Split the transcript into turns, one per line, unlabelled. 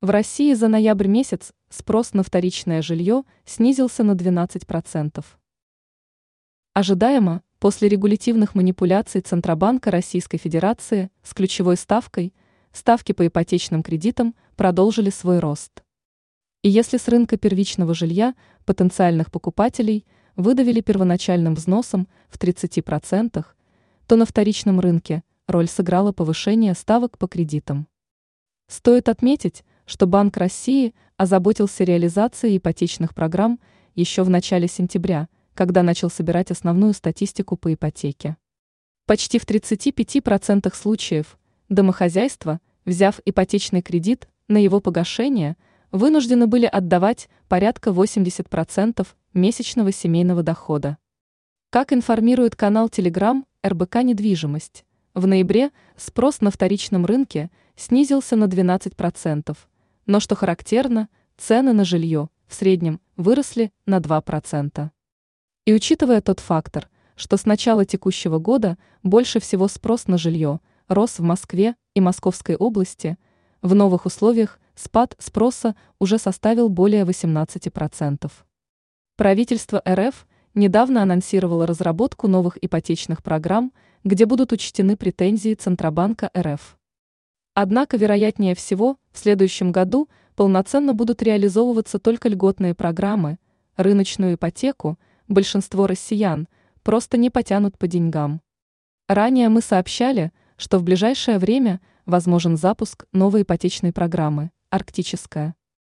В России за ноябрь месяц спрос на вторичное жилье снизился на 12%. Ожидаемо, после регулятивных манипуляций Центробанка Российской Федерации с ключевой ставкой, ставки по ипотечным кредитам продолжили свой рост. И если с рынка первичного жилья потенциальных покупателей выдавили первоначальным взносом в 30%, то на вторичном рынке роль сыграло повышение ставок по кредитам. Стоит отметить, что Банк России озаботился реализацией ипотечных программ еще в начале сентября, когда начал собирать основную статистику по ипотеке. Почти в 35% случаев домохозяйства, взяв ипотечный кредит на его погашение, вынуждены были отдавать порядка 80% месячного семейного дохода. Как информирует канал Telegram РБК «Недвижимость», в ноябре спрос на вторичном рынке снизился на 12%, но что характерно, цены на жилье в среднем выросли на 2%. И учитывая тот фактор, что с начала текущего года больше всего спрос на жилье рос в Москве и Московской области, в новых условиях спад спроса уже составил более 18%. Правительство РФ недавно анонсировало разработку новых ипотечных программ, где будут учтены претензии Центробанка РФ. Однако, вероятнее всего, в следующем году полноценно будут реализовываться только льготные программы, рыночную ипотеку, большинство россиян просто не потянут по деньгам. Ранее мы сообщали, что в ближайшее время возможен запуск новой ипотечной программы «Арктическая».